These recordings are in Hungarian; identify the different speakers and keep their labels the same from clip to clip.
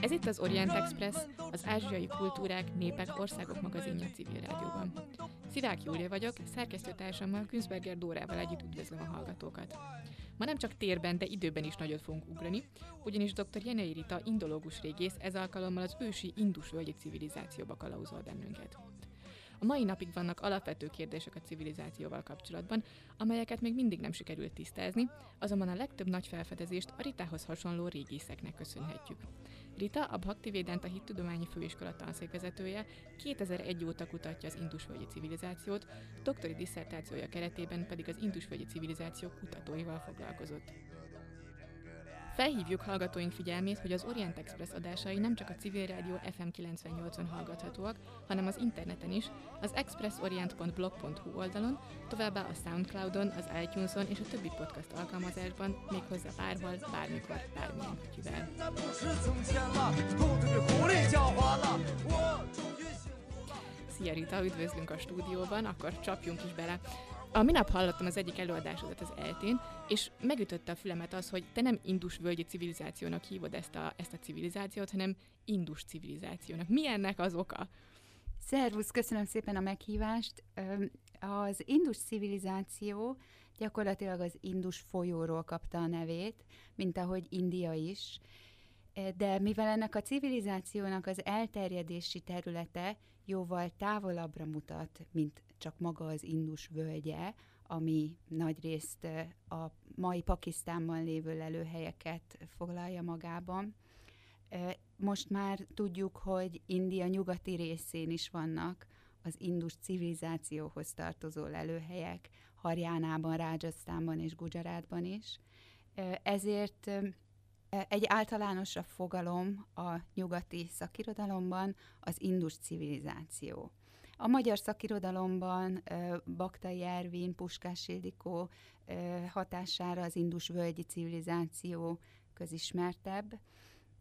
Speaker 1: Ez itt az Orient Express, az ázsiai kultúrák, népek, országok magazinja civil rádióban. Szivák Júlia vagyok, szerkesztőtársammal Günzberger Dórával együtt üdvözlöm a hallgatókat. Ma nem csak térben, de időben is nagyot fogunk ugrani, ugyanis dr. Jenei Rita indológus régész ez alkalommal az ősi indus-völgyi civilizációba kalauzol bennünket. A mai napig vannak alapvető kérdések a civilizációval kapcsolatban, amelyeket még mindig nem sikerült tisztázni, azonban a legtöbb nagy felfedezést a Ritához hasonló régészeknek köszönhetjük. Rita, a Bhaktivedanta Hittudományi Főiskola tanszékvezetője, 2001 óta kutatja az indusvölgyi civilizációt, doktori diszertációja keretében pedig az indusvölgyi civilizáció kutatóival foglalkozott. Felhívjuk hallgatóink figyelmét, hogy az Orient Express adásai nem csak a civil rádió FM 98-on hallgathatóak, hanem az interneten is, az expressorient.blog.hu oldalon, továbbá a Soundcloudon, az iTunes-on és a többi podcast alkalmazásban, méghozzá bárhol, bármikor, bármilyen kütyüvel. Szia Rita, üdvözlünk a stúdióban, akkor csapjunk is bele. A minap hallottam az egyik előadásodat az eltén, és megütötte a fülemet az, hogy te nem indus völgyi civilizációnak hívod ezt a, ezt a civilizációt, hanem indus civilizációnak. Mi ennek az oka?
Speaker 2: Szervusz, köszönöm szépen a meghívást. Az indus civilizáció gyakorlatilag az indus folyóról kapta a nevét, mint ahogy India is, de mivel ennek a civilizációnak az elterjedési területe jóval távolabbra mutat, mint csak maga az Indus völgye, ami nagyrészt a mai Pakisztánban lévő lelőhelyeket foglalja magában. Most már tudjuk, hogy India nyugati részén is vannak az indus civilizációhoz tartozó lelőhelyek, Harjánában, Rádzsasztánban és Gujaratban is. Ezért egy általánosabb fogalom a nyugati szakirodalomban az indus civilizáció. A magyar szakirodalomban Baktai Ervin, Puskás Ildikó hatására az indus völgyi civilizáció közismertebb.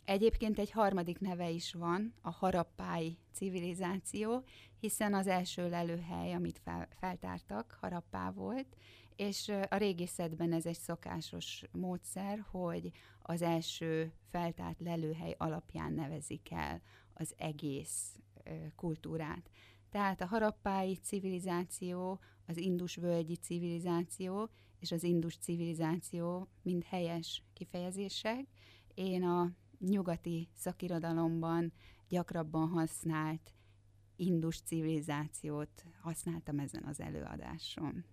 Speaker 2: Egyébként egy harmadik neve is van, a harappái civilizáció, hiszen az első lelőhely, amit fel, feltártak, harappá volt, és a régészetben ez egy szokásos módszer, hogy az első feltárt lelőhely alapján nevezik el az egész kultúrát. Tehát a harappái civilizáció, az indus völgyi civilizáció és az indus civilizáció mind helyes kifejezések. Én a nyugati szakirodalomban gyakrabban használt indus civilizációt használtam ezen az előadáson.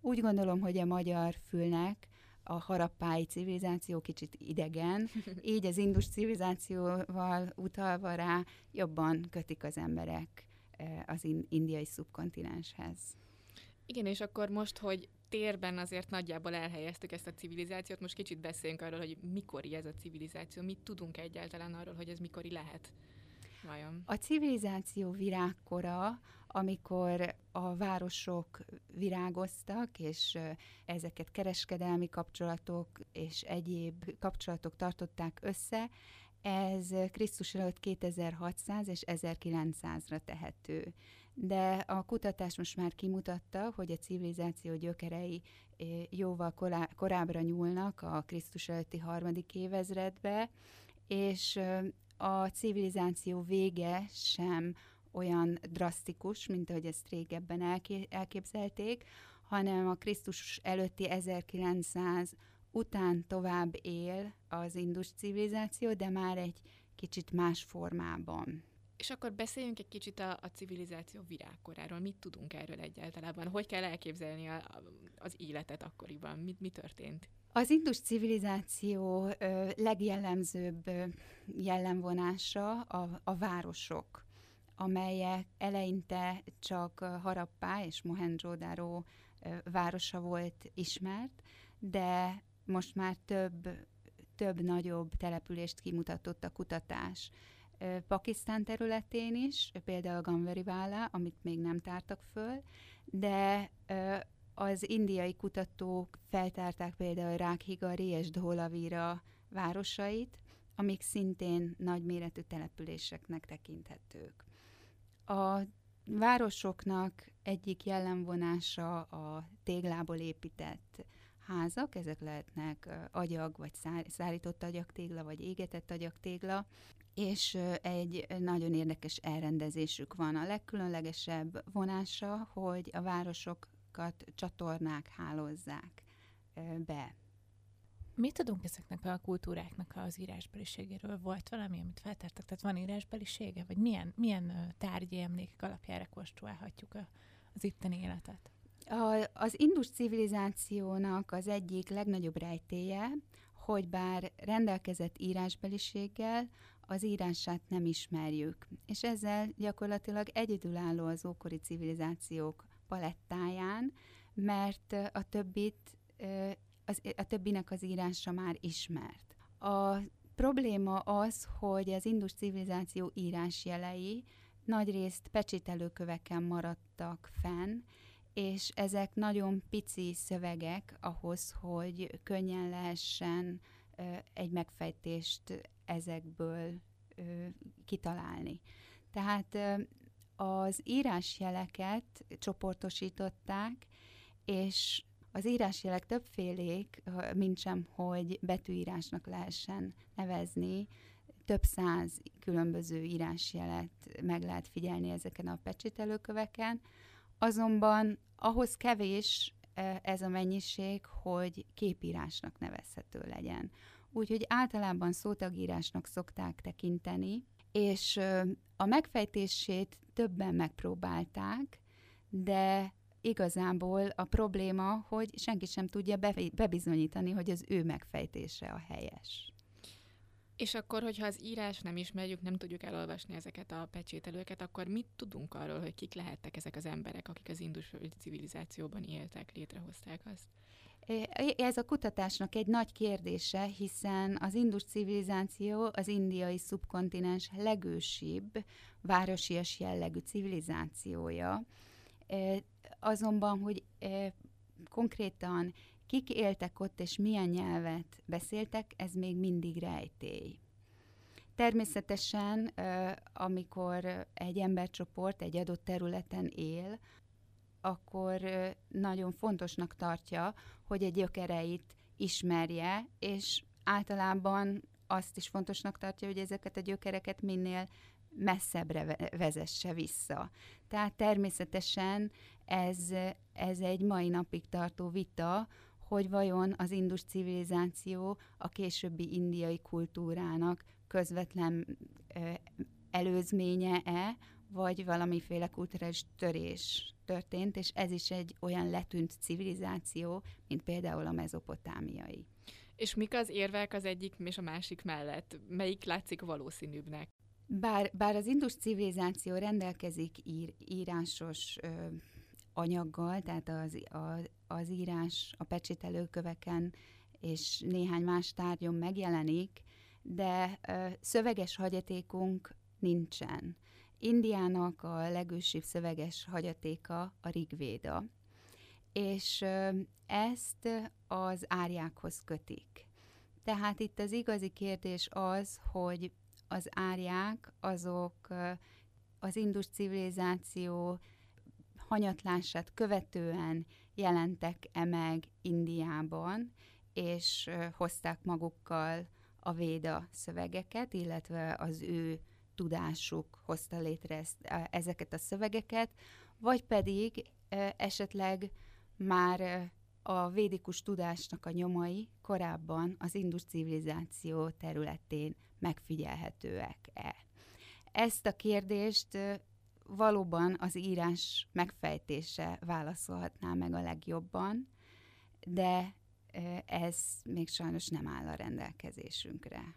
Speaker 2: Úgy gondolom, hogy a magyar fülnek a harappái civilizáció kicsit idegen, így az indus civilizációval utalva rá jobban kötik az emberek eh, az indiai szubkontinenshez.
Speaker 1: Igen, és akkor most, hogy térben azért nagyjából elhelyeztük ezt a civilizációt, most kicsit beszéljünk arról, hogy mikori ez a civilizáció, mit tudunk egyáltalán arról, hogy ez mikori lehet. Vajon?
Speaker 2: A civilizáció virágkora, amikor a városok virágoztak, és ezeket kereskedelmi kapcsolatok és egyéb kapcsolatok tartották össze, ez Krisztus előtt 2600 és 1900-ra tehető. De a kutatás most már kimutatta, hogy a civilizáció gyökerei jóval korábbra nyúlnak a Krisztus előtti harmadik évezredbe, és a civilizáció vége sem olyan drasztikus, mint ahogy ezt régebben elképzelték, hanem a Krisztus előtti 1900 után tovább él az indus civilizáció, de már egy kicsit más formában.
Speaker 1: És akkor beszéljünk egy kicsit a, a civilizáció virágkoráról. Mit tudunk erről egyáltalán? Hogy kell elképzelni a, a, az életet akkoriban? Mi, mi történt?
Speaker 2: Az indus civilizáció ö, legjellemzőbb ö, jellemvonása a, a városok, amelyek eleinte csak Harappá és Mohenjo-daro városa volt ismert, de most már több, több nagyobb települést kimutatott a kutatás. Pakisztán területén is, például Ganverivála, amit még nem tártak föl, de az indiai kutatók feltárták például Rákhigari és Dholavira városait, amik szintén nagyméretű településeknek tekinthetők. A városoknak egyik jellemvonása a téglából épített házak, ezek lehetnek agyag, vagy szárított agyagtégla, vagy égetett agyagtégla, és egy nagyon érdekes elrendezésük van. A legkülönlegesebb vonása, hogy a városokat csatornák hálózzák be.
Speaker 3: Mit tudunk ezeknek a kultúráknak az írásbeliségéről? Volt valami, amit feltártak? Tehát van írásbelisége? Vagy milyen, milyen tárgyi emlékek alapján rekonstruálhatjuk a, az itteni életet?
Speaker 2: A, az indus civilizációnak az egyik legnagyobb rejtéje, hogy bár rendelkezett írásbeliséggel, az írását nem ismerjük. És ezzel gyakorlatilag egyedülálló az ókori civilizációk palettáján, mert a többit, az, a többinek az írása már ismert. A probléma az, hogy az indus civilizáció írásjelei nagyrészt pecsételőköveken maradtak fenn, és ezek nagyon pici szövegek ahhoz, hogy könnyen lehessen egy megfejtést ezekből kitalálni. Tehát az írásjeleket csoportosították, és az írásjelek többfélék, mint hogy betűírásnak lehessen nevezni, több száz különböző írásjelet meg lehet figyelni ezeken a pecsételőköveken, azonban ahhoz kevés ez a mennyiség, hogy képírásnak nevezhető legyen. Úgyhogy általában szótagírásnak szokták tekinteni, és a megfejtését többen megpróbálták, de igazából a probléma, hogy senki sem tudja bebizonyítani, hogy az ő megfejtése a helyes.
Speaker 1: És akkor, hogyha az írás nem ismerjük, nem tudjuk elolvasni ezeket a pecsételőket, akkor mit tudunk arról, hogy kik lehettek ezek az emberek, akik az indus civilizációban éltek, létrehozták azt?
Speaker 2: Ez a kutatásnak egy nagy kérdése, hiszen az indus civilizáció az indiai szubkontinens legősibb, városias jellegű civilizációja. Azonban, hogy konkrétan kik éltek ott és milyen nyelvet beszéltek, ez még mindig rejtély. Természetesen, amikor egy embercsoport egy adott területen él, akkor nagyon fontosnak tartja, hogy egy gyökereit ismerje, és általában azt is fontosnak tartja, hogy ezeket a gyökereket minél messzebbre vezesse vissza. Tehát természetesen ez, ez egy mai napig tartó vita, hogy vajon az indus civilizáció a későbbi indiai kultúrának közvetlen előzménye-e, vagy valamiféle kulturális törés történt, és ez is egy olyan letűnt civilizáció, mint például a mezopotámiai.
Speaker 1: És mik az érvek az egyik és a másik mellett? Melyik látszik valószínűbbnek?
Speaker 2: Bár, bár az indus civilizáció rendelkezik ír, írásos ö, anyaggal, tehát az, a, az írás a pecsételőköveken és néhány más tárgyon megjelenik, de ö, szöveges hagyatékunk nincsen. Indiának a legősibb szöveges hagyatéka a Rigvéda, és ezt az árjákhoz kötik. Tehát itt az igazi kérdés az, hogy az árják azok az indus civilizáció hanyatlását követően jelentek-e meg Indiában, és hozták magukkal a véda szövegeket, illetve az ő tudásuk hozta létre ezt, ezeket a szövegeket, vagy pedig esetleg már a védikus tudásnak a nyomai korábban az indus civilizáció területén megfigyelhetőek-e. Ezt a kérdést valóban az írás megfejtése válaszolhatná meg a legjobban, de ez még sajnos nem áll a rendelkezésünkre.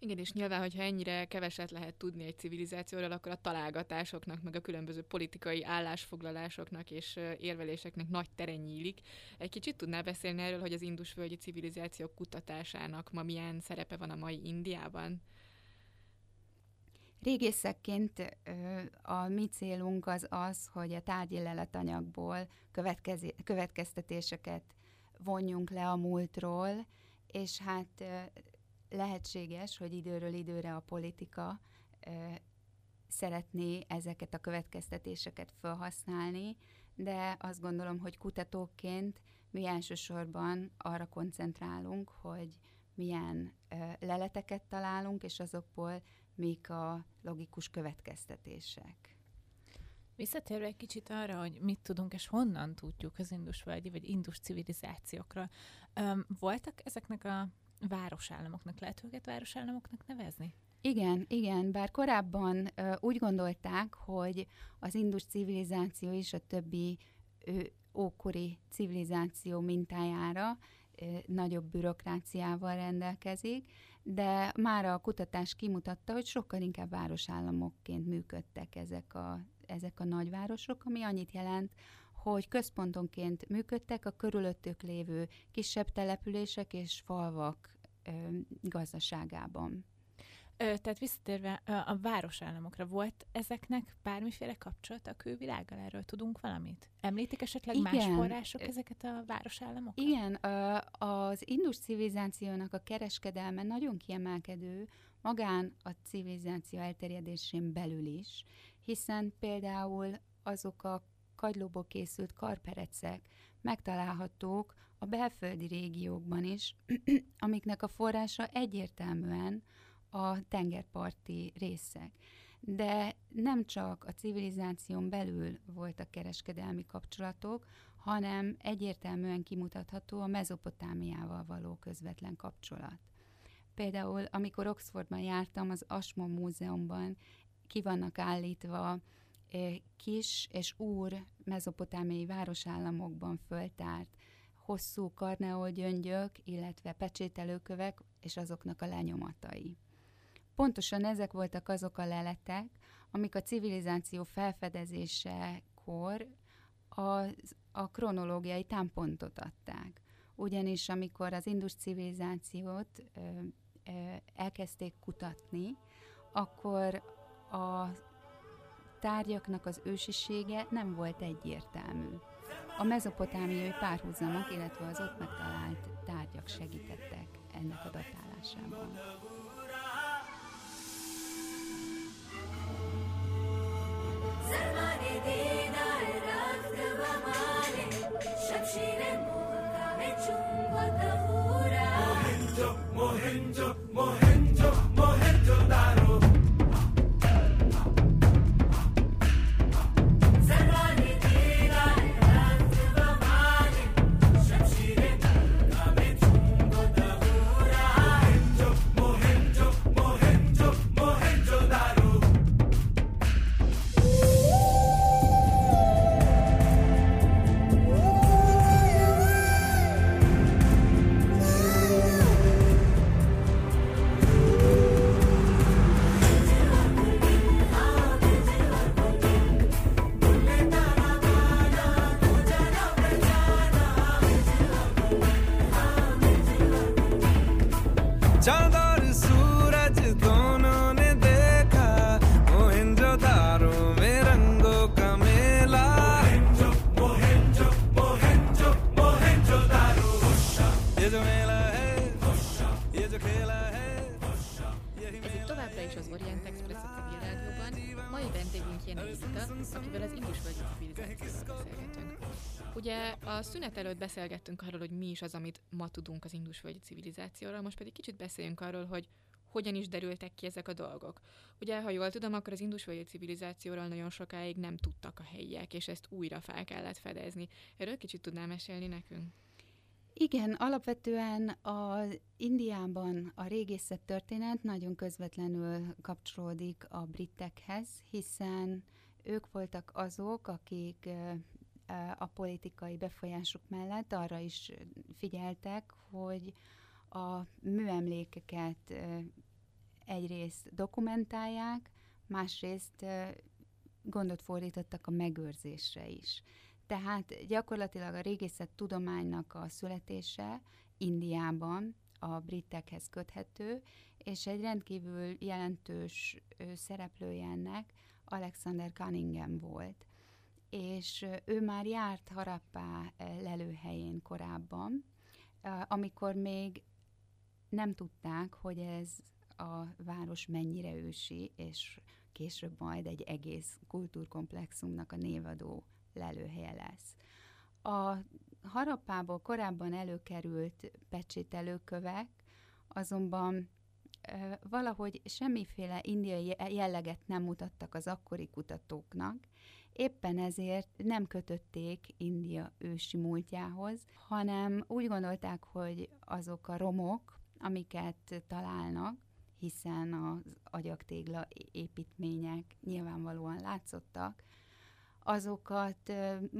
Speaker 1: Igen, és nyilván, hogyha ennyire keveset lehet tudni egy civilizációról, akkor a találgatásoknak, meg a különböző politikai állásfoglalásoknak és érveléseknek nagy tere nyílik. Egy kicsit tudnál beszélni erről, hogy az indusvölgyi civilizációk kutatásának ma milyen szerepe van a mai Indiában?
Speaker 2: Régészekként a mi célunk az az, hogy a tárgyi leletanyagból következtetéseket vonjunk le a múltról, és hát lehetséges, hogy időről időre a politika szeretné ezeket a következtetéseket felhasználni, de azt gondolom, hogy kutatóként mi elsősorban arra koncentrálunk, hogy milyen leleteket találunk, és azokból mik a logikus következtetések.
Speaker 3: Visszatérve egy kicsit arra, hogy mit tudunk és honnan tudjuk az indusvölgyi vagy indus civilizációkról. Um, voltak ezeknek a városállamoknak, lehet őket városállamoknak nevezni?
Speaker 2: Igen, igen, bár korábban ö, úgy gondolták, hogy az indus civilizáció is a többi ö, ókori civilizáció mintájára ö, nagyobb bürokráciával rendelkezik, de már a kutatás kimutatta, hogy sokkal inkább városállamokként működtek ezek a, ezek a nagyvárosok, ami annyit jelent, hogy központonként működtek a körülöttük lévő kisebb települések és falvak ö, gazdaságában.
Speaker 3: Ö, tehát visszatérve a városállamokra, volt ezeknek bármiféle kapcsolat a külvilággal? Erről tudunk valamit? Említik esetleg Igen. más források ezeket a városállamokat?
Speaker 2: Igen, az indus civilizációnak a kereskedelme nagyon kiemelkedő, magán a civilizáció elterjedésén belül is, hiszen például azok a kagylóból készült karperecek megtalálhatók a belföldi régiókban is, amiknek a forrása egyértelműen a tengerparti részek. De nem csak a civilizáción belül voltak kereskedelmi kapcsolatok, hanem egyértelműen kimutatható a Mezopotámiával való közvetlen kapcsolat. Például, amikor Oxfordban jártam, az Asmo Múzeumban ki vannak állítva kis és úr mezopotámiai városállamokban föltárt hosszú karneol gyöngyök, illetve pecsételőkövek és azoknak a lenyomatai. Pontosan ezek voltak azok a leletek, amik a civilizáció felfedezésekor a, a kronológiai támpontot adták. Ugyanis amikor az indus civilizációt ö, ö, elkezdték kutatni, akkor a tárgyaknak az ősisége nem volt egyértelmű. A mezopotámiai párhuzamok, illetve az ott megtalált tárgyak segítettek ennek a datálásában. Mohenjo, Mohenjo, Mohenjo előtt beszélgettünk arról, hogy mi is az, amit ma tudunk az indusvölgyi civilizációról, most pedig kicsit beszéljünk arról, hogy hogyan is derültek ki ezek a dolgok. Ugye, ha jól tudom, akkor az indusvölgyi civilizációról nagyon sokáig nem tudtak a helyiek, és ezt újra fel kellett fedezni. Erről kicsit tudnál mesélni nekünk? Igen, alapvetően a Indiában a régészet történet nagyon közvetlenül kapcsolódik a britekhez, hiszen ők voltak azok, akik a politikai befolyásuk mellett arra is figyeltek, hogy a műemlékeket egyrészt dokumentálják, másrészt gondot fordítottak a megőrzésre is. Tehát gyakorlatilag a régészet tudománynak a születése Indiában a britekhez köthető, és egy rendkívül jelentős szereplője ennek Alexander Cunningham volt és ő már járt Harappá lelőhelyén korábban, amikor még nem tudták, hogy ez a város mennyire ősi, és később majd egy egész kultúrkomplexumnak a névadó lelőhelye lesz. A harappából korábban előkerült pecsételőkövek azonban valahogy semmiféle indiai jelleget nem mutattak az akkori kutatóknak, éppen ezért nem kötötték India ősi múltjához, hanem úgy gondolták, hogy azok a romok, amiket találnak, hiszen az agyaktégla építmények nyilvánvalóan látszottak, azokat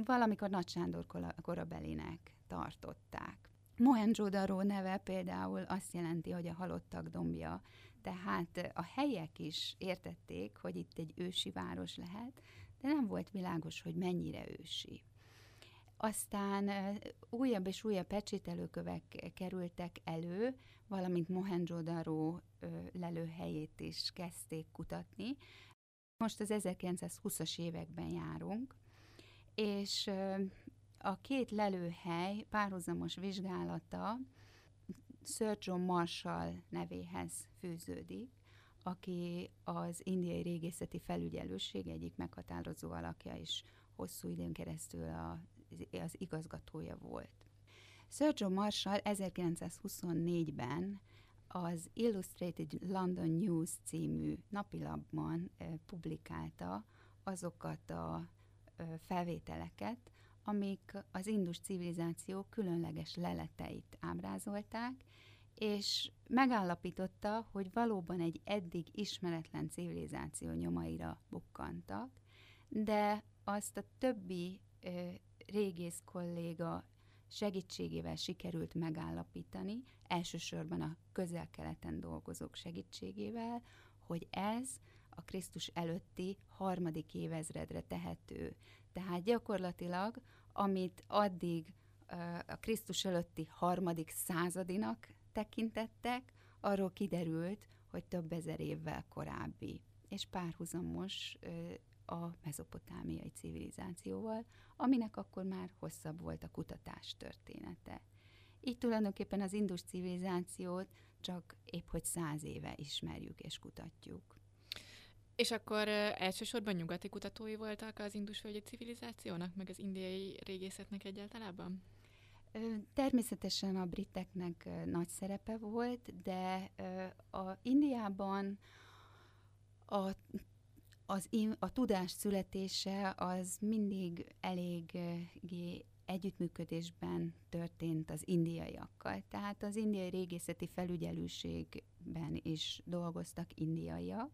Speaker 2: valamikor Nagy Sándor korabelinek tartották. Mohenjo-daro neve például azt jelenti, hogy a halottak dombja, tehát a helyek is értették, hogy itt egy ősi város lehet, de nem volt világos, hogy mennyire ősi. Aztán újabb és újabb pecsételőkövek kerültek elő, valamint Mohenjo-daro lelőhelyét is kezdték kutatni. Most az 1920-as években járunk, és a két lelőhely párhuzamos vizsgálata Sir John Marshall nevéhez fűződik, aki az indiai régészeti felügyelőség egyik meghatározó alakja is hosszú időn keresztül a, az igazgatója volt. John Marshall 1924-ben az Illustrated London News című napilapban publikálta azokat a felvételeket, amik az indus civilizáció különleges leleteit ábrázolták, és megállapította, hogy valóban egy eddig ismeretlen civilizáció nyomaira bukkantak, de azt a többi ö, régész kolléga segítségével sikerült megállapítani, elsősorban a közel-keleten dolgozók segítségével, hogy ez a Krisztus előtti harmadik évezredre tehető. Tehát gyakorlatilag, amit addig a Krisztus előtti harmadik századinak tekintettek, arról kiderült, hogy több ezer évvel korábbi, és párhuzamos a mezopotámiai civilizációval, aminek akkor már hosszabb volt a kutatás története. Így tulajdonképpen az indus civilizációt csak épp hogy száz éve ismerjük és kutatjuk.
Speaker 1: És akkor elsősorban nyugati kutatói voltak az indusföldi civilizációnak, meg az indiai régészetnek egyáltalában?
Speaker 2: Természetesen a briteknek nagy szerepe volt, de a Indiában a, az, a tudás születése az mindig elég együttműködésben történt az indiaiakkal. Tehát az indiai régészeti felügyelőségben is dolgoztak indiaiak,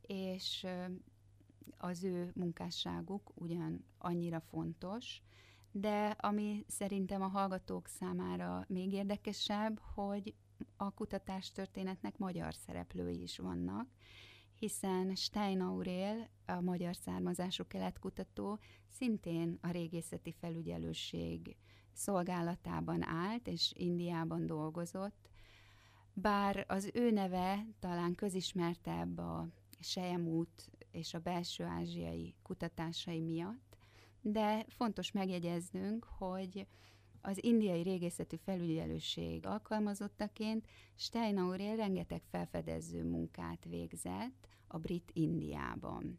Speaker 2: és az ő munkásságuk ugyan annyira fontos, de ami szerintem a hallgatók számára még érdekesebb, hogy a kutatástörténetnek magyar szereplői is vannak, hiszen Stein Aurél, a magyar származású keletkutató, szintén a régészeti felügyelőség szolgálatában állt, és Indiában dolgozott, bár az ő neve talán közismertebb a Sejemút és a belső ázsiai kutatásai miatt, de fontos megjegyeznünk, hogy az indiai régészeti felügyelőség alkalmazottaként Stein Aurel rengeteg felfedező munkát végzett a brit Indiában.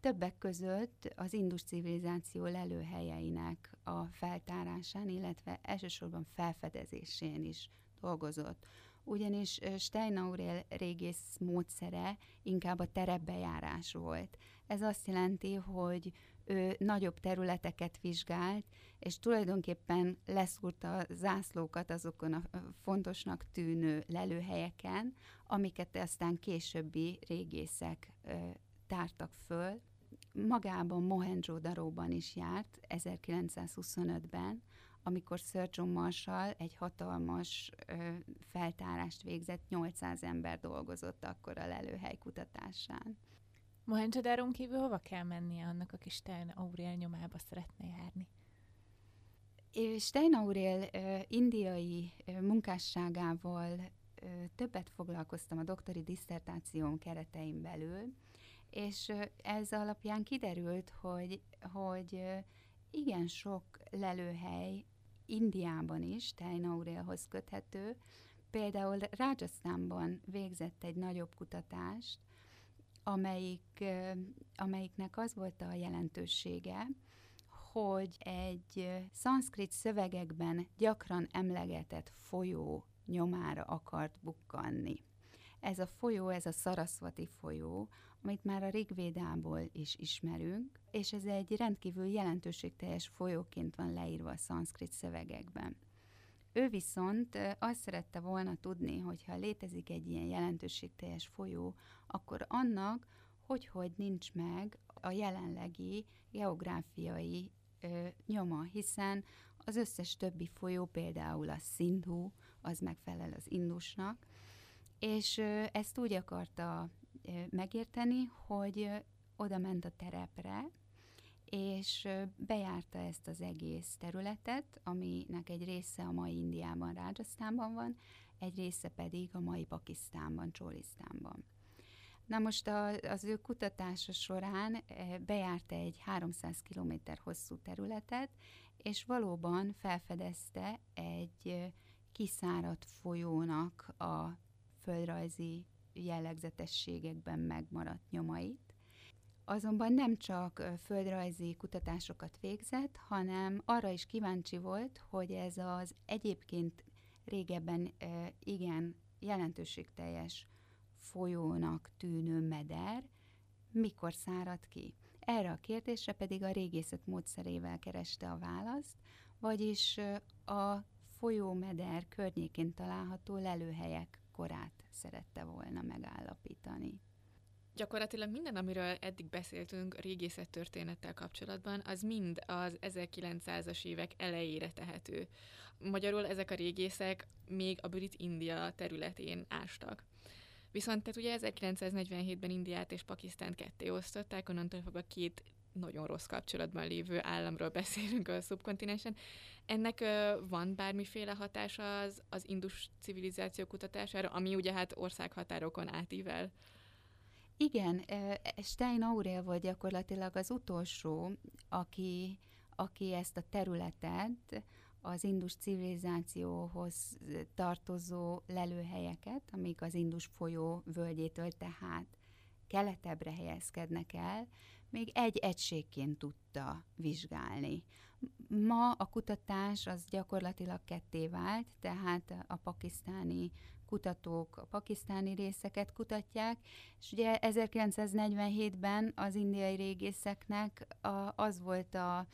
Speaker 2: Többek között az indus civilizáció lelőhelyeinek a feltárásán, illetve elsősorban felfedezésén is dolgozott ugyanis Steinaurel régész módszere inkább a terepbejárás volt. Ez azt jelenti, hogy ő nagyobb területeket vizsgált, és tulajdonképpen leszúrta a zászlókat azokon a fontosnak tűnő lelőhelyeken, amiket aztán későbbi régészek tártak föl. Magában Mohenjo-daróban is járt 1925-ben, amikor Sir John Marshall egy hatalmas ö, feltárást végzett, 800 ember dolgozott akkor a lelőhely kutatásán.
Speaker 3: Mohenjo kívül hova kell mennie annak, aki Stein Aurel nyomába szeretne járni?
Speaker 2: Stein Aurel ö, indiai munkásságával többet foglalkoztam a doktori diszertációm keretein belül, és ez alapján kiderült, hogy, hogy igen sok lelőhely Indiában is Teinaurélhoz köthető. Például Rajasztánban végzett egy nagyobb kutatást, amelyik, amelyiknek az volt a jelentősége, hogy egy szanszkrit szövegekben gyakran emlegetett folyó nyomára akart bukkanni. Ez a folyó, ez a Sarasvati folyó, amit már a Rigvédából is ismerünk, és ez egy rendkívül jelentőségteljes folyóként van leírva a szanszkrit szövegekben. Ő viszont azt szerette volna tudni, hogy ha létezik egy ilyen jelentőségteljes folyó, akkor annak hogy, hogy nincs meg a jelenlegi geográfiai ö, nyoma, hiszen az összes többi folyó, például a Sindhu, az megfelel az Indusnak, és ö, ezt úgy akarta ö, megérteni, hogy ö, oda ment a terepre, és bejárta ezt az egész területet, aminek egy része a mai Indiában, Rádzsasztánban van, egy része pedig a mai Pakisztánban, Csólisztánban. Na most a, az ő kutatása során bejárta egy 300 km hosszú területet, és valóban felfedezte egy kiszáradt folyónak a földrajzi jellegzetességekben megmaradt nyomait, Azonban nem csak földrajzi kutatásokat végzett, hanem arra is kíváncsi volt, hogy ez az egyébként régebben igen jelentőségteljes folyónak tűnő meder mikor szárad ki. Erre a kérdésre pedig a régészet módszerével kereste a választ, vagyis a folyómeder környékén található lelőhelyek korát szerette volna megállapítani.
Speaker 1: Gyakorlatilag minden, amiről eddig beszéltünk régészet történettel kapcsolatban, az mind az 1900-as évek elejére tehető. Magyarul ezek a régészek még a brit India területén ástak. Viszont tehát ugye 1947-ben Indiát és Pakisztánt ketté osztották, onnantól fogva két nagyon rossz kapcsolatban lévő államról beszélünk a szubkontinensen. Ennek ö, van bármiféle hatása az, az indus civilizáció kutatására, ami ugye hát országhatárokon átível?
Speaker 2: Igen, Stein Aurel volt gyakorlatilag az utolsó, aki, aki ezt a területet, az indus civilizációhoz tartozó lelőhelyeket, amik az indus folyó völgyétől tehát keletebbre helyezkednek el, még egy egységként tudta vizsgálni. Ma a kutatás az gyakorlatilag ketté vált, tehát a pakisztáni kutatók a pakisztáni részeket kutatják, és ugye 1947-ben az indiai régészeknek a, az volt a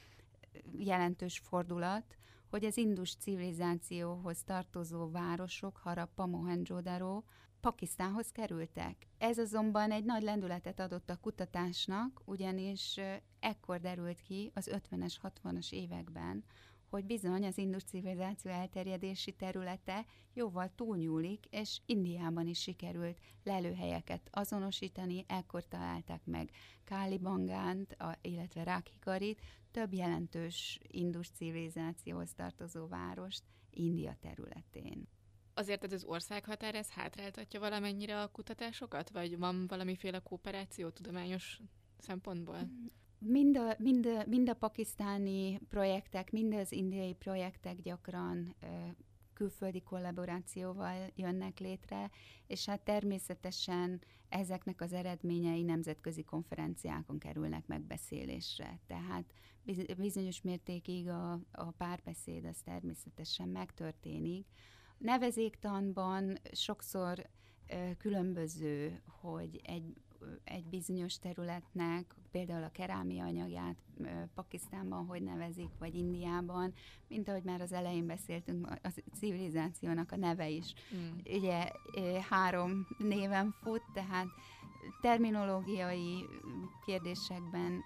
Speaker 2: jelentős fordulat, hogy az indus civilizációhoz tartozó városok, Harappa, Mohenjo-daro, Pakisztánhoz kerültek. Ez azonban egy nagy lendületet adott a kutatásnak, ugyanis ekkor derült ki az 50-es, 60-as években, hogy bizony az indus civilizáció elterjedési területe jóval túlnyúlik, és Indiában is sikerült lelőhelyeket azonosítani, ekkor találták meg Kálibangánt, a, illetve Rákhikarit, több jelentős indus civilizációhoz tartozó várost India területén.
Speaker 1: Azért ez az országhatár, ez hátráltatja valamennyire a kutatásokat, vagy van valamiféle kooperáció tudományos szempontból?
Speaker 2: Mind a, mind, a, mind a pakisztáni projektek, mind az indiai projektek gyakran külföldi kollaborációval jönnek létre, és hát természetesen ezeknek az eredményei nemzetközi konferenciákon kerülnek megbeszélésre. Tehát bizonyos mértékig a, a párbeszéd az természetesen megtörténik. Nevezéktanban sokszor különböző, hogy egy egy bizonyos területnek, például a kerámia anyagját Pakisztánban hogy nevezik, vagy Indiában, mint ahogy már az elején beszéltünk, a civilizációnak a neve is mm. ugye három néven fut, tehát terminológiai kérdésekben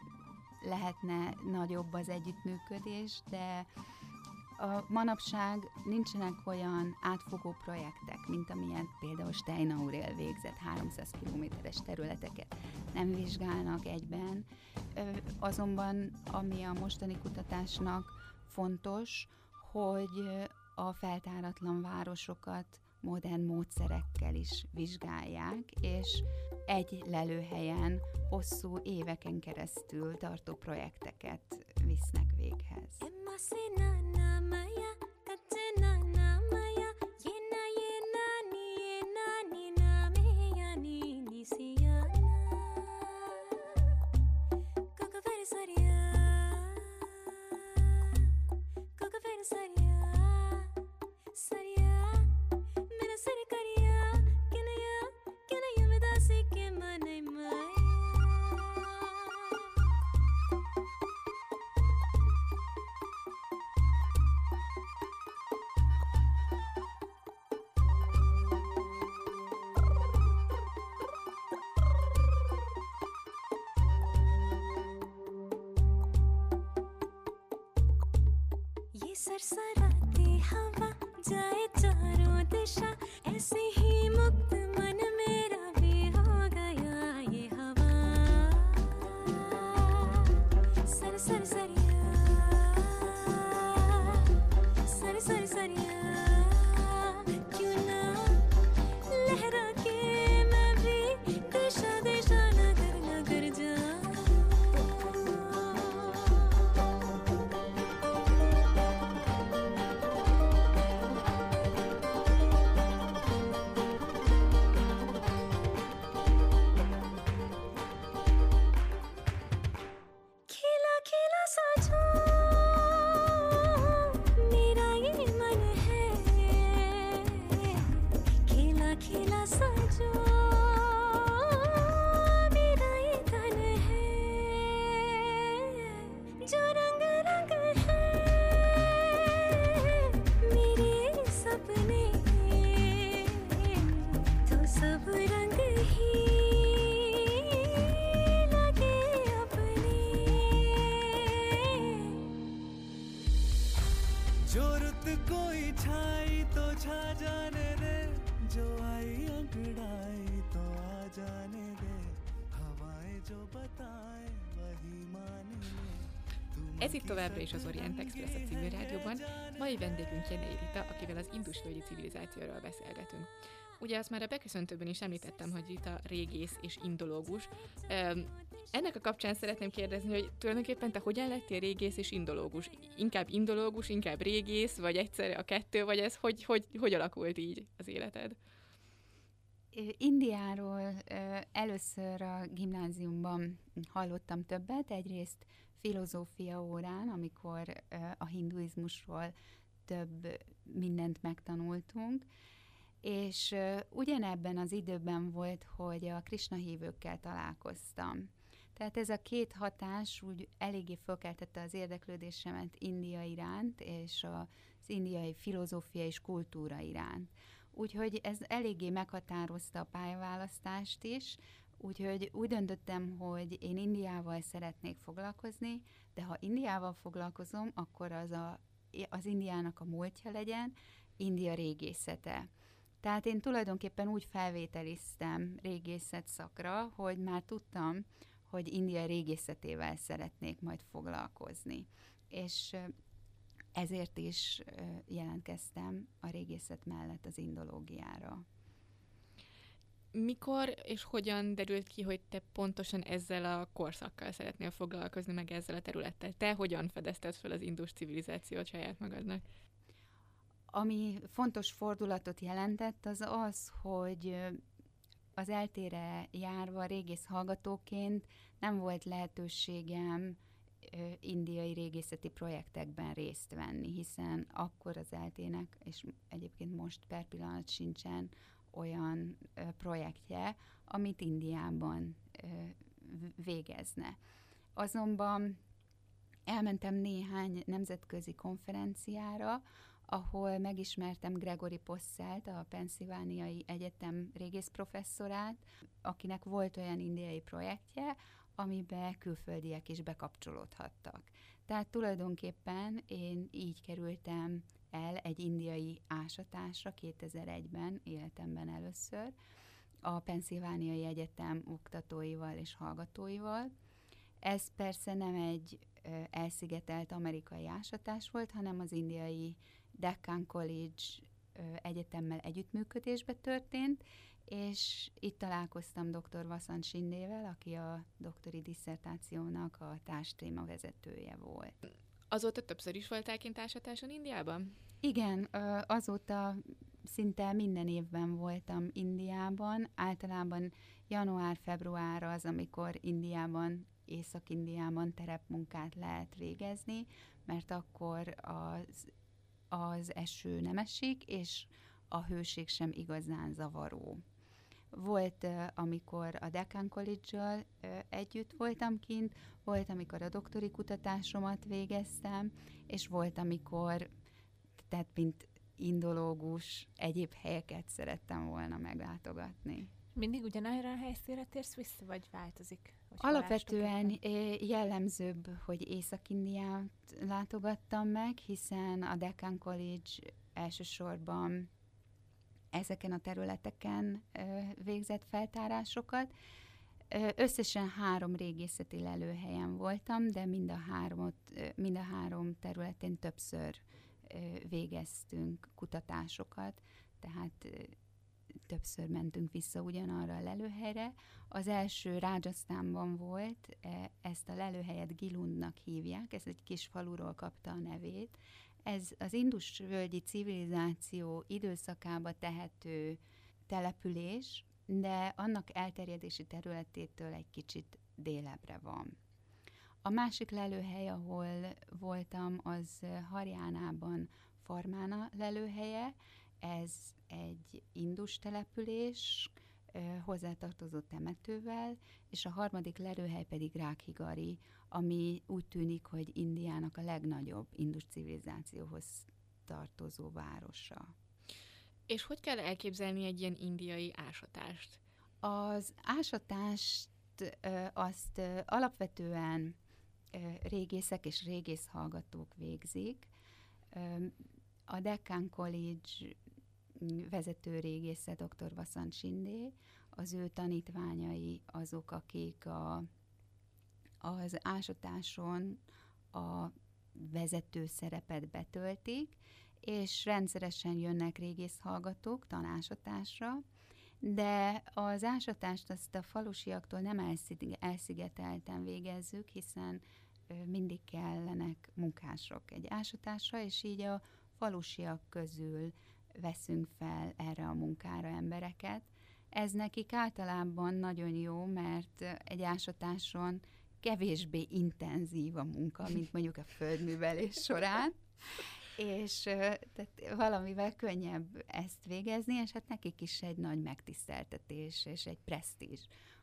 Speaker 2: lehetne nagyobb az együttműködés, de a manapság nincsenek olyan átfogó projektek, mint amilyen például Steinaurel végzett 300 kilométeres területeket nem vizsgálnak egyben. Azonban ami a mostani kutatásnak fontos, hogy a feltáratlan városokat modern módszerekkel is vizsgálják, és egy lelőhelyen hosszú éveken keresztül tartó projekteket snack véghez.
Speaker 1: Ez itt továbbra is az Orient Express a civil rádióban. Mai vendégünk Jenei Rita, akivel az indusvölgyi civilizációról beszélgetünk. Ugye azt már a beköszöntőben is említettem, hogy Rita régész és indológus. Ennek a kapcsán szeretném kérdezni, hogy tulajdonképpen te hogyan lettél régész és indológus? Inkább indológus, inkább régész, vagy egyszerre a kettő, vagy ez hogy, hogy, hogy alakult így az életed?
Speaker 2: Indiáról először a gimnáziumban hallottam többet, egyrészt filozófia órán, amikor a hinduizmusról több mindent megtanultunk, és ugyanebben az időben volt, hogy a Krishna hívőkkel találkoztam. Tehát ez a két hatás úgy eléggé fölkeltette az érdeklődésemet India iránt, és az indiai filozófia és kultúra iránt. Úgyhogy ez eléggé meghatározta a pályaválasztást is, úgyhogy úgy döntöttem, hogy én Indiával szeretnék foglalkozni, de ha Indiával foglalkozom, akkor az a, az Indiának a múltja legyen, India régészete. Tehát én tulajdonképpen úgy felvételiztem régészet szakra, hogy már tudtam, hogy India régészetével szeretnék majd foglalkozni. És ezért is jelentkeztem a régészet mellett az indológiára.
Speaker 1: Mikor és hogyan derült ki, hogy te pontosan ezzel a korszakkal szeretnél foglalkozni, meg ezzel a területtel? Te hogyan fedezted fel az indus civilizációt saját magadnak?
Speaker 2: Ami fontos fordulatot jelentett, az az, hogy az eltére járva régész hallgatóként nem volt lehetőségem indiai régészeti projektekben részt venni, hiszen akkor az eltének, és egyébként most per pillanat sincsen olyan projektje, amit Indiában végezne. Azonban elmentem néhány nemzetközi konferenciára, ahol megismertem Gregory Posselt, a Pennsylvániai Egyetem régész professzorát, akinek volt olyan indiai projektje, amiben külföldiek is bekapcsolódhattak. Tehát tulajdonképpen én így kerültem el egy indiai ásatásra 2001-ben, életemben először, a Pennsylvániai Egyetem oktatóival és hallgatóival. Ez persze nem egy elszigetelt amerikai ásatás volt, hanem az indiai Deccan College egyetemmel együttműködésbe történt, és itt találkoztam dr. Vasant Sindével, aki a doktori disszertációnak a társtéma vezetője volt.
Speaker 1: Azóta többször is voltál kint ásatáson Indiában?
Speaker 2: Igen, azóta szinte minden évben voltam Indiában. Általában január-február az, amikor Indiában, Észak-Indiában terepmunkát lehet végezni, mert akkor az, az eső nem esik, és a hőség sem igazán zavaró. Volt, amikor a Deccan College-jal ö, együtt voltam kint, volt, amikor a doktori kutatásomat végeztem, és volt, amikor, tehát mint indológus, egyéb helyeket szerettem volna meglátogatni.
Speaker 3: Mindig ugyanarra a helyszínre térsz vissza, vagy változik? hogyha
Speaker 2: Alapvetően jellemzőbb, hogy Észak-Indiát látogattam meg, hiszen a Deccan College elsősorban ezeken a területeken végzett feltárásokat. Összesen három régészeti lelőhelyen voltam, de mind a, háromot, mind a három területén többször végeztünk kutatásokat, tehát többször mentünk vissza ugyanarra a lelőhelyre. Az első Rádzsasztánban volt, e, ezt a lelőhelyet Gilundnak hívják, ez egy kis faluról kapta a nevét. Ez az Indus-völgyi civilizáció időszakába tehető település, de annak elterjedési területétől egy kicsit délebbre van. A másik lelőhely, ahol voltam, az Harjánában Farmána lelőhelye. Ez egy indus település, hozzátartozó temetővel, és a harmadik lelőhely pedig Rákhigari, ami úgy tűnik, hogy Indiának a legnagyobb indus civilizációhoz tartozó városa.
Speaker 1: És hogy kell elképzelni egy ilyen indiai ásatást?
Speaker 2: Az ásatást azt alapvetően régészek és régészhallgatók végzik. Ö, A Deccan College vezető régésze dr. Vasant Sindé, az ő tanítványai azok, akik a, az ásatáson a vezető szerepet betöltik, és rendszeresen jönnek régészhallgatók tanásatásra, de az ásatást azt a falusiaktól nem elszig- elszigetelten végezzük, hiszen mindig kellenek munkások egy ásatásra, és így a falusiak közül veszünk fel erre a munkára embereket. Ez nekik általában nagyon jó, mert egy ásatáson kevésbé intenzív a munka, mint mondjuk a földművelés során, és tehát valamivel könnyebb ezt végezni, és hát nekik is egy nagy megtiszteltetés és egy presztízs,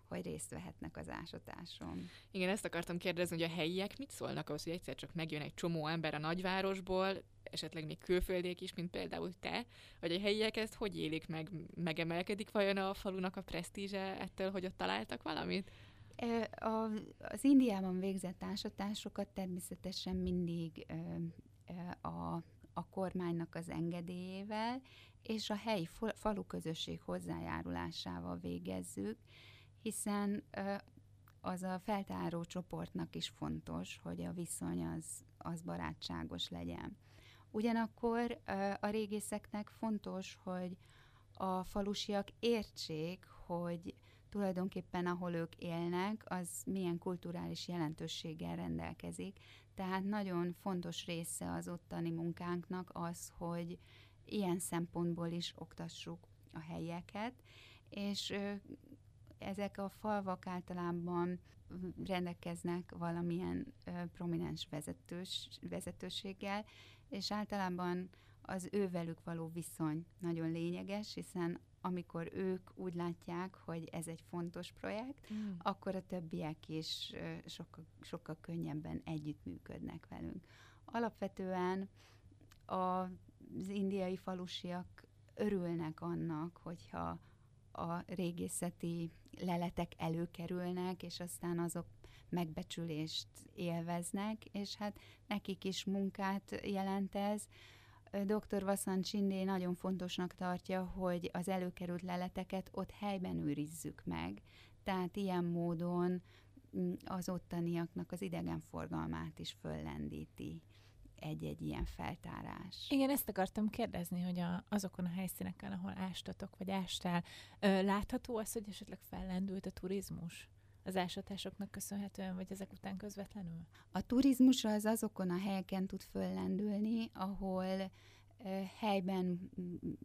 Speaker 2: hogy részt vehetnek az ásatáson.
Speaker 1: Igen, ezt akartam kérdezni, hogy a helyiek mit szólnak ahhoz, hogy egyszer csak megjön egy csomó ember a nagyvárosból, esetleg még külföldiek is, mint például te, hogy a helyiek ezt hogy élik meg? Megemelkedik vajon a falunak a presztízse ettől, hogy ott találtak valamit?
Speaker 2: Az Indiában végzett ásatásokat természetesen mindig a, a kormánynak az engedélyével és a helyi falu közösség hozzájárulásával végezzük, hiszen az a feltáró csoportnak is fontos, hogy a viszony az, az barátságos legyen. Ugyanakkor a régészeknek fontos, hogy a falusiak értsék, hogy tulajdonképpen ahol ők élnek, az milyen kulturális jelentőséggel rendelkezik. Tehát nagyon fontos része az ottani munkánknak az, hogy ilyen szempontból is oktassuk a helyieket, és ezek a falvak általában rendelkeznek valamilyen prominens vezetős, vezetőséggel, és általában az ővelük való viszony nagyon lényeges, hiszen amikor ők úgy látják, hogy ez egy fontos projekt,
Speaker 1: Mm.
Speaker 2: akkor a többiek is sokkal, sokkal könnyebben együttműködnek velünk. Alapvetően az indiai falusiak örülnek annak, hogyha a régészeti leletek előkerülnek, és aztán azok megbecsülést élveznek, és hát nekik is munkát jelent ez. Dr. Vasant Csindé nagyon fontosnak tartja, hogy az előkerült leleteket ott helyben őrizzük meg, tehát ilyen módon mm, az ottaniaknak az idegenforgalmát is föllendíti egy-egy ilyen feltárás.
Speaker 3: Igen, ezt akartam kérdezni, hogy a, azokon a helyszíneken, ahol ástatok, vagy ástál, ö, látható az, hogy esetleg fellendült a turizmus? Az ásatásoknak köszönhetően, vagy ezek után közvetlenül?
Speaker 2: A turizmus az azokon a helyeken tud föllendülni, ahol helyben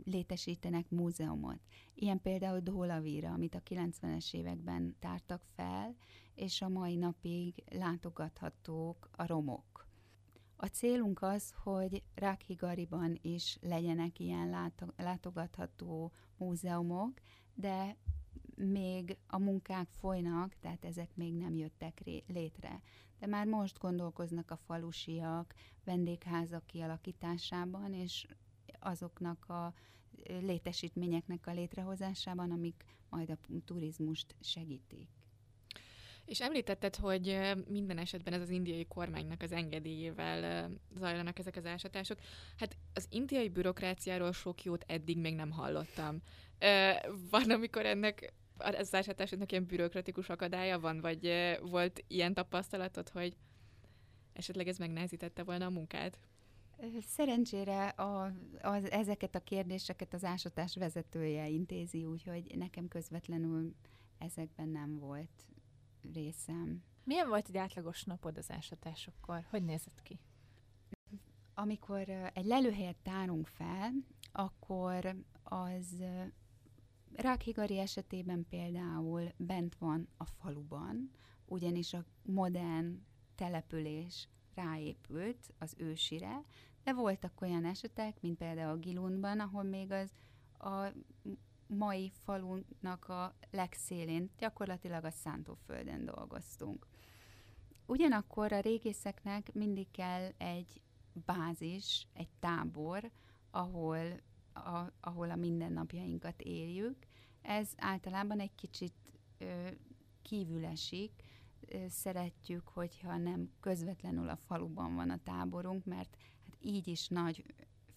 Speaker 2: létesítenek múzeumot. Ilyen például Dólavira, amit a 90-es években tártak fel, és a mai napig látogathatók a romok. A célunk az, hogy Rákhigariban is legyenek ilyen láto- látogatható múzeumok, de még a munkák folynak, tehát ezek még nem jöttek ré- létre. De már most gondolkoznak a falusiak vendégházak kialakításában, és azoknak a létesítményeknek a létrehozásában, amik majd a turizmust segítik.
Speaker 1: És említetted, hogy minden esetben ez az indiai kormánynak az engedélyével zajlanak ezek az ásatások. Hát az indiai bürokráciáról sok jót eddig még nem hallottam. Van, amikor ennek az ásatásoknak ilyen bürokratikus akadálya van, vagy volt ilyen tapasztalatod, hogy esetleg ez megnehezítette volna a munkát?
Speaker 2: Szerencsére a, az, ezeket a kérdéseket az ásatás vezetője intézi, úgyhogy nekem közvetlenül ezekben nem volt részem.
Speaker 3: Milyen volt egy átlagos napod az ásatásokkor? Hogy nézett ki?
Speaker 2: Amikor egy lelőhelyet tárunk fel, akkor az Rákhigari esetében például bent van a faluban, ugyanis a modern település ráépült az ősire, de voltak olyan esetek, mint például a Gilunban, ahol még az a mai falunak a legszélén, gyakorlatilag a szántóföldön dolgoztunk. Ugyanakkor a régészeknek mindig kell egy bázis, egy tábor, ahol a, ahol a mindennapjainkat éljük. Ez általában egy kicsit ö, kívül esik. Ö, szeretjük, hogyha nem közvetlenül a faluban van a táborunk, mert hát így is nagy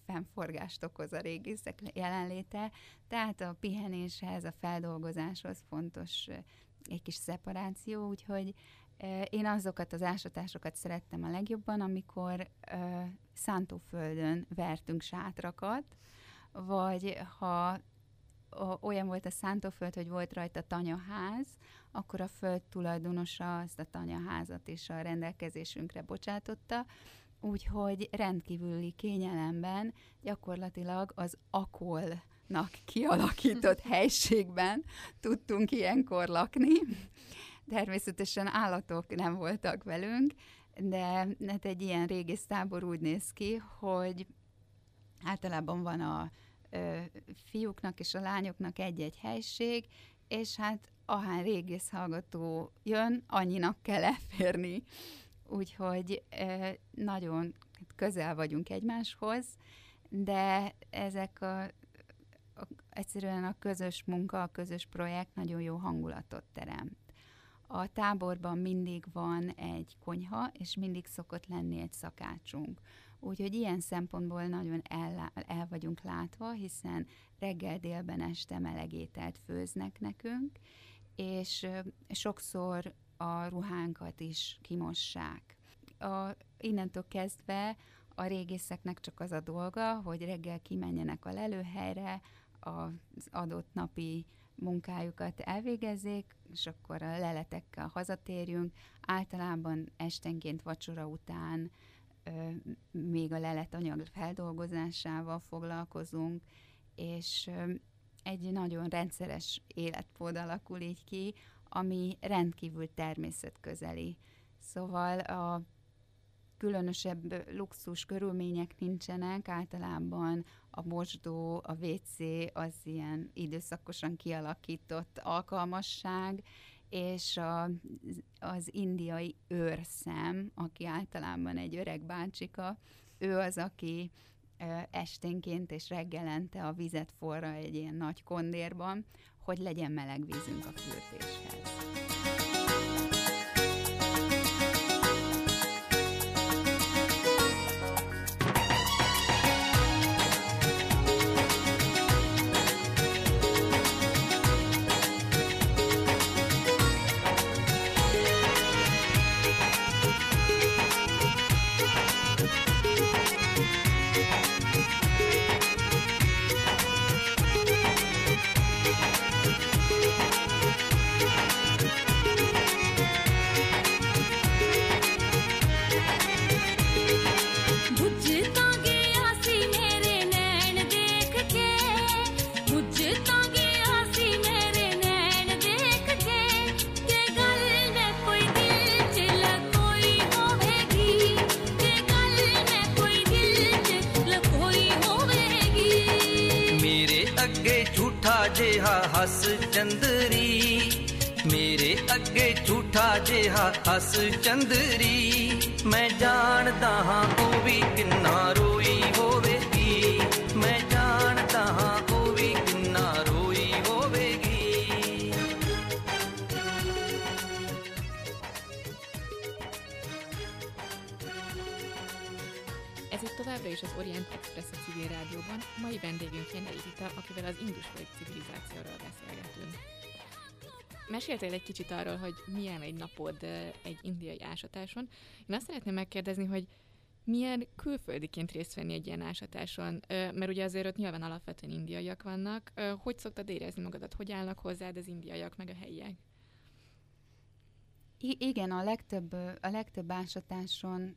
Speaker 2: fennforgást okoz a régészek jelenléte, tehát a pihenéshez, a feldolgozáshoz fontos egy kis szeparáció, úgyhogy én azokat az ásatásokat szerettem a legjobban, amikor szántóföldön vertünk sátrakat, vagy ha olyan volt a szántóföld, hogy volt rajta tanyaház, akkor a föld tulajdonosa azt a tanyaházat is a rendelkezésünkre bocsátotta, úgyhogy rendkívüli kényelemben gyakorlatilag az akolnak kialakított helységben tudtunk ilyenkor lakni. Természetesen állatok nem voltak velünk, de hát egy ilyen régésztábor úgy néz ki, hogy általában van a ö, fiúknak és a lányoknak egy-egy helység, és hát ahány régész hallgató jön, annyinak kell elférni. Úgyhogy ö, nagyon közel vagyunk egymáshoz, de ezek a, a, egyszerűen a közös munka, a közös projekt nagyon jó hangulatot teremt. A táborban mindig van egy konyha, és mindig szokott lenni egy szakácsunk. Úgyhogy ilyen szempontból nagyon el, el vagyunk látva, hiszen reggel, délben, este meleg ételt főznek nekünk, és sokszor a ruhánkat is kimossák. A, innentől kezdve a régészeknek csak az a dolga, hogy reggel kimenjenek a lelőhelyre, az adott napi munkájukat elvégezzék, és akkor a leletekkel hazatérjünk. Általában estenként vacsora után még a leletanyag feldolgozásával foglalkozunk, és egy nagyon rendszeres életmód alakul így ki, ami rendkívül természetközeli. Szóval a különösebb luxus körülmények nincsenek, általában a mosdó, a WC az ilyen időszakosan kialakított alkalmasság, és a, az indiai őrszem, aki általában egy öreg bácsika, ő az, aki esténként és reggelente a vizet forra egy ilyen nagy kondérban, hogy legyen meleg vízünk a fürdéshez.
Speaker 4: ਚੰਦਰੀ ਮੈਂ ਜਾਣਦਾ ਹਾਂ ਉਹ ਵੀ ਕਿੰਨਾ ਰੋਈ ਹੋਵੇਗੀ ਮੈਂ ਜਾਣਦਾ ਹਾਂ ਉਹ ਵੀ ਕਿੰਨਾ ਰੋਈ ਹੋਵੇਗੀ Ez
Speaker 1: itt továbbra is az Orient Express a civil rádióban. Mai vendégünk Jenei Rita, akivel az Indus civil Meséltél egy kicsit arról, hogy milyen egy napod egy indiai ásatáson. Én azt szeretném megkérdezni, hogy milyen külföldiként részt venni egy ilyen ásatáson? Mert ugye azért ott nyilván alapvetően indiaiak vannak. Hogy szoktad érezni magadat? Hogy állnak hozzád az indiaiak, meg a helyiek?
Speaker 2: I- igen, a legtöbb, a legtöbb ásatáson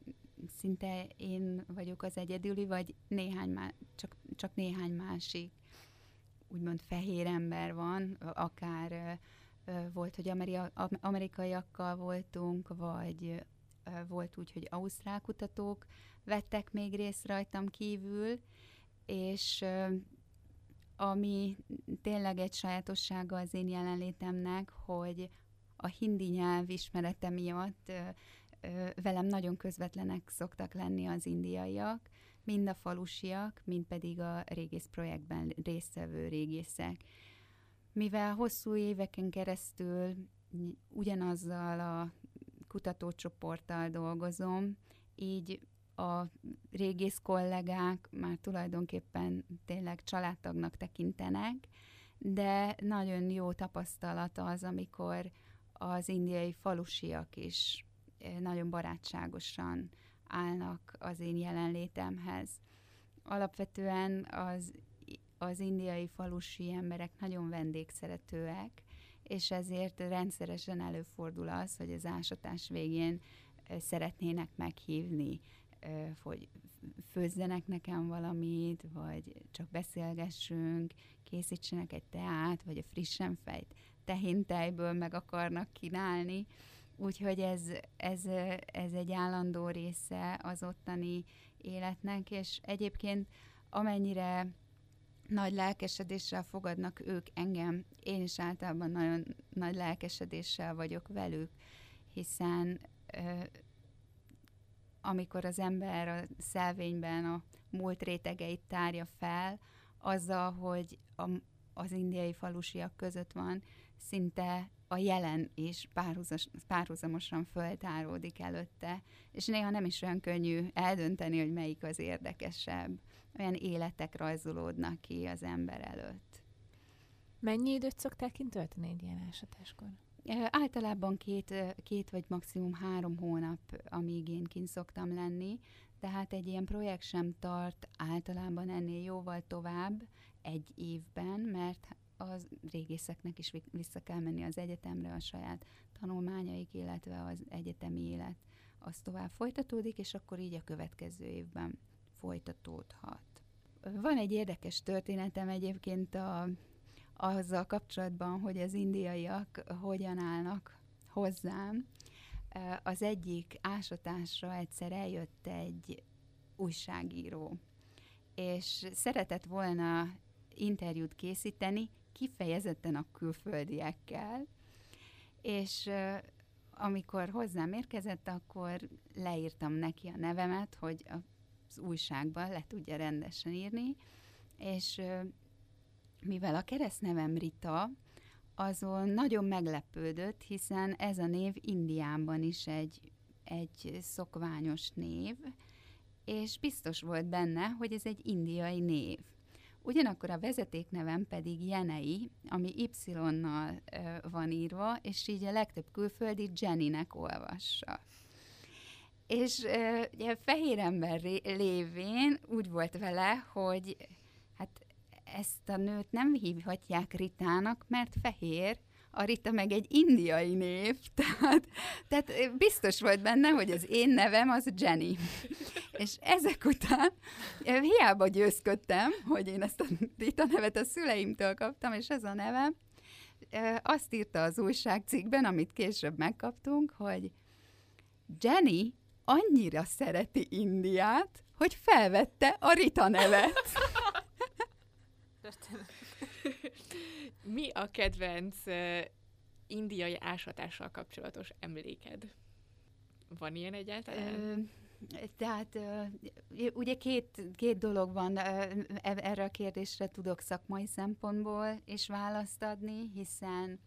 Speaker 2: szinte én vagyok az egyedüli, vagy néhány má- csak, csak néhány másik úgymond fehér ember van, akár volt, hogy amerikaiakkal voltunk, vagy volt úgy, hogy ausztrál kutatók vettek még részt rajtam kívül, és ami tényleg egy sajátossága az én jelenlétemnek, hogy a hindi nyelv ismerete miatt velem nagyon közvetlenek szoktak lenni az indiaiak, mind a falusiak, mind pedig a régész projektben résztvevő régészek. Mivel hosszú éveken keresztül ugyanazzal a kutatócsoporttal dolgozom, így a régész kollégák már tulajdonképpen tényleg családtagnak tekintenek, de nagyon jó tapasztalat az, amikor az indiai falusiak is eh, nagyon barátságosan állnak az én jelenlétemhez. Alapvetően az, az indiai falusi emberek nagyon vendégszeretőek, és ezért rendszeresen előfordul az, hogy az ásatás végén szeretnének meghívni, hogy főzzenek nekem valamit, vagy csak beszélgessünk, készítsenek egy teát, vagy a frissen fejt tehintejből meg akarnak kínálni. Úgyhogy ez, ez, ez egy állandó része az ottani életnek, és egyébként amennyire nagy lelkesedéssel fogadnak ők engem, én is általában nagyon nagy lelkesedéssel vagyok velük, hiszen amikor az ember a szelvényben a múlt rétegeit tárja fel, azzal, hogy a, az indiai falusiak között van, szinte a jelen is párhuzas, párhuzamosan föltáródik előtte, és néha nem is olyan könnyű eldönteni, hogy melyik az érdekesebb. Olyan életek rajzolódnak ki az ember előtt.
Speaker 3: Mennyi időt szoktál kint tölteni egy ilyen ásatáskor?
Speaker 2: Általában két, két vagy maximum három hónap, amíg én kint szoktam lenni, tehát egy ilyen projekt sem tart általában ennél jóval tovább, egy évben, mert az régészeknek is vi- vissza kell menni az egyetemre, a saját tanulmányaik, illetve az egyetemi élet az tovább folytatódik, és akkor így a következő évben folytatódhat. Van egy érdekes történetem egyébként a, azzal kapcsolatban, hogy az indiaiak hogyan állnak hozzám. Az egyik ásatásra egyszer eljött egy újságíró, és szeretett volna interjút készíteni, kifejezetten a külföldiekkel, és amikor hozzám érkezett, akkor leírtam neki a nevemet, hogy az újságban le tudja rendesen írni, és mivel a keresztnevem Rita, azon nagyon meglepődött, hiszen ez a név Indiában is egy, egy szokványos név, és biztos volt benne, hogy ez egy indiai név. Ugyanakkor a vezetéknevem pedig Jenei, ami Y-nal van írva, és így a legtöbb külföldi Jennynek olvassa. És ö, ugye fehér ember lévén úgy volt vele, hogy hát ezt a nőt nem hívhatják Ritának, mert fehér, a Rita meg egy indiai név, tehát, tehát biztos volt benne, hogy az én nevem az Jenny. És ezek után hiába győzködtem, hogy én ezt a Rita nevet a szüleimtől kaptam, és ez a nevem, azt írta az újságcikkben, amit később megkaptunk, hogy Jenny annyira szereti Indiát, hogy felvette a Rita nevet.
Speaker 1: Mi a kedvenc uh, indiai ásatással kapcsolatos emléked? Van ilyen egyáltalán?
Speaker 2: Ö, Tehát ö, ugye két, két dolog van, ö, e- erre a kérdésre tudok szakmai szempontból is választ adni, hiszen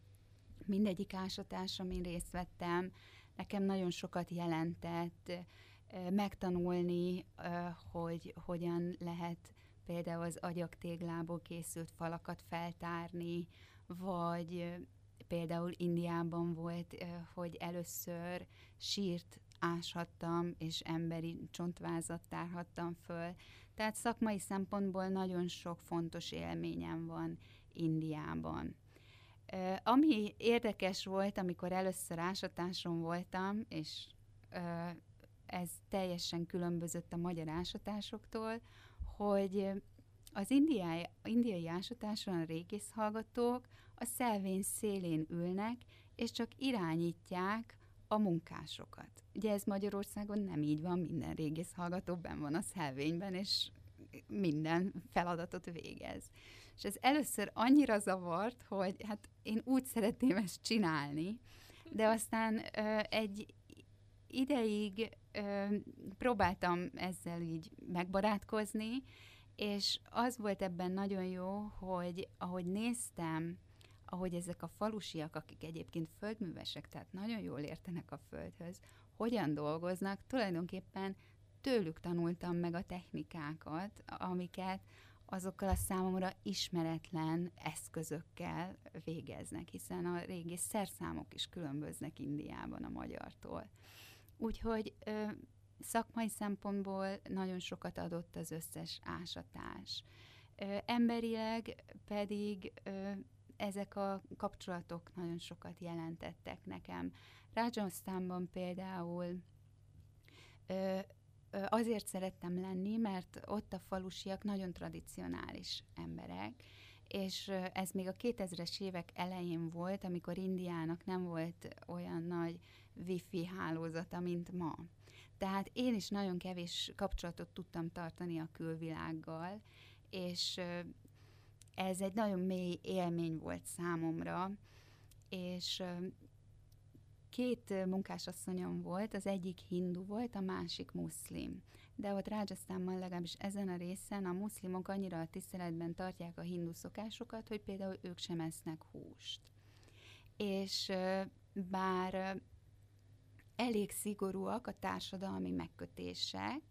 Speaker 2: mindegyik ásatás, amin részt vettem, nekem nagyon sokat jelentett megtanulni, hogy hogyan lehet például az agyaktéglából készült falakat feltárni, vagy például Indiában volt, hogy először sírt áshattam, és emberi csontvázat tárhattam föl. Tehát szakmai szempontból nagyon sok fontos élményem van Indiában. Ami érdekes volt, amikor először ásatáson voltam, és ez teljesen különbözött a magyar ásatásoktól, hogy az indiai, indiai ásatáson a régészhallgatók a szelvény szélén ülnek, és csak irányítják a munkásokat. Ugye ez Magyarországon nem így van, minden régészhallgató benn van a szelvényben, és minden feladatot végez. És ez először annyira zavart, hogy hát én úgy szeretném ezt csinálni, de aztán ö, egy ideig ö, próbáltam ezzel így megbarátkozni, és az volt ebben nagyon jó, hogy ahogy néztem, ahogy ezek a falusiak, akik egyébként földművesek, tehát nagyon jól értenek a földhöz, hogyan dolgoznak, tulajdonképpen tőlük tanultam meg a technikákat, amiket azokkal a számomra ismeretlen eszközökkel végeznek, hiszen a régi szerszámok is különböznek Indiában a magyartól. Úgyhogy ö, szakmai szempontból nagyon sokat adott az összes ásatás. Ö, emberileg pedig ö, ezek a kapcsolatok nagyon sokat jelentettek nekem. Rajasztánban például ö, azért szerettem lenni, mert ott a falusiak nagyon tradicionális emberek, és ez még a 2000-es évek elején volt, amikor Indiának nem volt olyan nagy wifi hálózata, mint ma. Tehát én is nagyon kevés kapcsolatot tudtam tartani a külvilággal, és ez egy nagyon mély élmény volt számomra, és két munkásasszonyom volt, az egyik hindu volt, a másik muszlim. De ott Rajasztánban legalábbis ezen a részen a muszlimok annyira a tiszteletben tartják a hindu szokásokat, hogy például ők sem esznek húst. És bár elég szigorúak a társadalmi megkötések,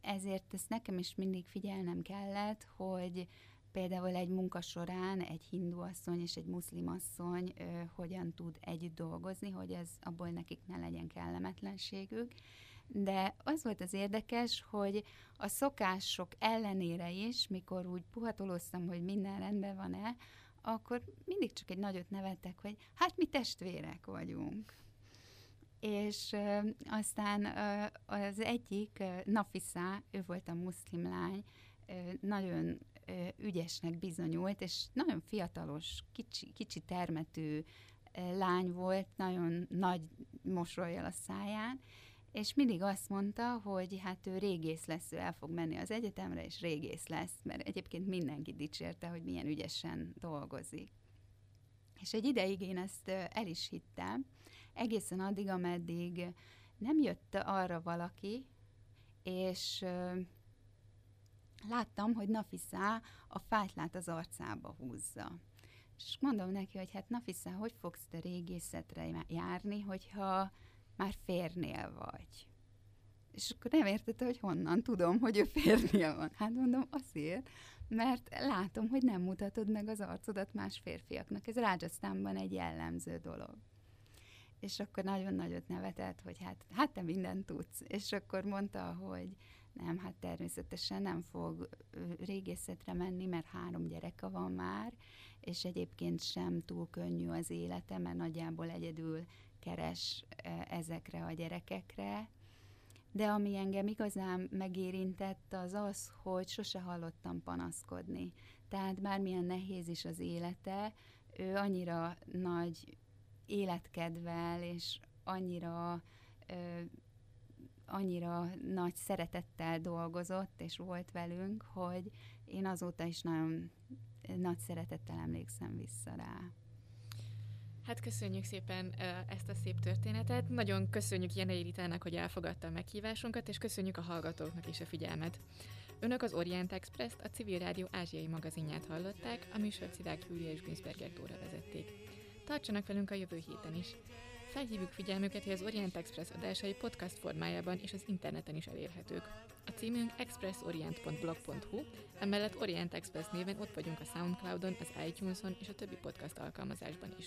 Speaker 2: ezért ezt nekem is mindig figyelnem kellett, hogy például egy munka során egy hindu asszony és egy muszlim asszony ö, hogyan tud együtt dolgozni, hogy ez abból nekik ne legyen kellemetlenségük. De az volt az érdekes, hogy a szokások ellenére is, mikor úgy puhatoloztam, hogy minden rendben van-e, akkor mindig csak egy nagyot nevettek, hogy hát mi testvérek vagyunk. És ö, aztán ö, az egyik, ö, Nafisa, ő volt a muszlim lány, ö, nagyon ügyesnek bizonyult, és nagyon fiatalos, kicsi, kicsi termetű lány volt, nagyon nagy mosolyjal a száján, és mindig azt mondta, hogy hát ő régész lesz, ő el fog menni az egyetemre, és régész lesz, mert egyébként mindenki dicsérte, hogy milyen ügyesen dolgozik. És egy ideig én ezt el is hittem, egészen addig, ameddig nem jött arra valaki, és láttam, hogy Nafisa a fájtlát az arcába húzza. És mondom neki, hogy hát Nafisa, hogy fogsz te régészetre járni, hogyha már férnél vagy? És akkor nem értette, hogy honnan tudom, hogy ő férnél van. Hát mondom, azért, mert látom, hogy nem mutatod meg az arcodat más férfiaknak. Ez Rajasztánban egy jellemző dolog. És akkor nagyon nagyot nevetett, hogy hát, hát te mindent tudsz. És akkor mondta, hogy nem, hát természetesen nem fog régészetre menni, mert három gyereke van már, és egyébként sem túl könnyű az élete, mert nagyjából egyedül keres ö, ezekre a gyerekekre. De ami engem igazán megérintett, az az, hogy sose hallottam panaszkodni. Tehát bármilyen nehéz is az élete, ő annyira nagy életkedvel, és annyira annyira nagy szeretettel dolgozott, és volt velünk, hogy én azóta is nagyon nagy szeretettel emlékszem vissza rá.
Speaker 1: Hát köszönjük szépen ezt a szép történetet. Nagyon köszönjük Jenei Ritának, hogy elfogadta a meghívásunkat, és köszönjük a hallgatóknak is a figyelmet. Önök az Orient Express-t, a Civil Rádió ázsiai magazinját hallották, a műsort Szidák Júlia és Günzberger Tóra vezették. Tartsanak velünk a jövő héten is. Felhívjuk figyelmüket, hogy az Orient Express adásai podcast formájában és az interneten is elérhetők. A címünk expressorient.blog.hu, emellett Orient Express néven ott vagyunk a Soundcloudon, az iTunes-on és a többi podcast alkalmazásban is.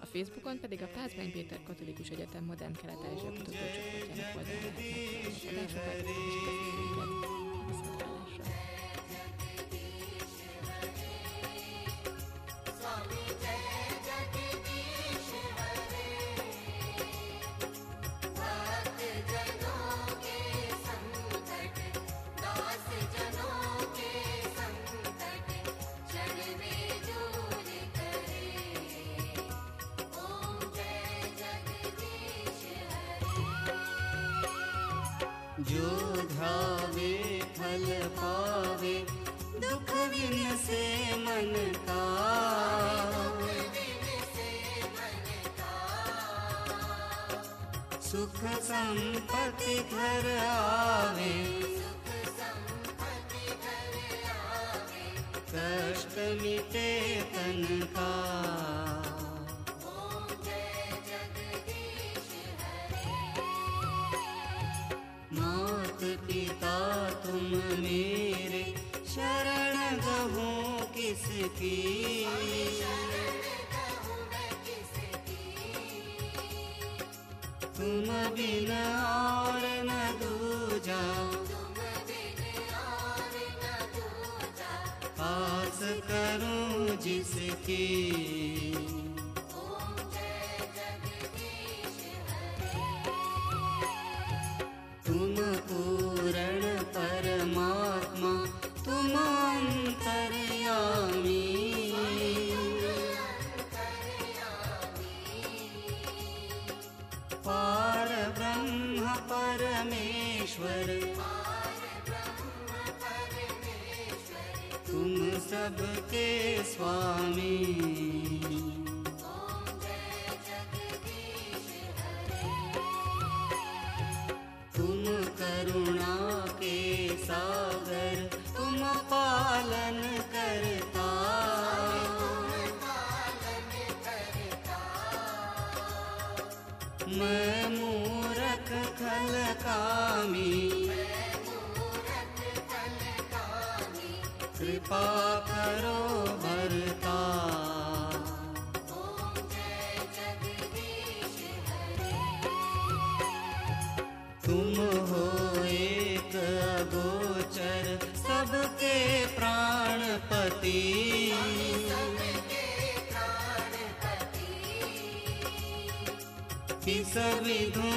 Speaker 1: A Facebookon pedig a Pázmány Péter Katolikus Egyetem Modern Kelet-Ázsia kutatócsoportjának oldalán!
Speaker 5: मन का सुख संपत्ति घर आवे। कष्ट मिटे तन का। मात पिता तुम मेरे शरण किसकी तुम बिन और न दूजा। आस करूँ जिसकी। परमेश्वर। तुम सबके स्वामी। तुम करुणा कामी कृपा करो भरता। तुम हो एक अगोचर सबके प्राणपति। किस विधु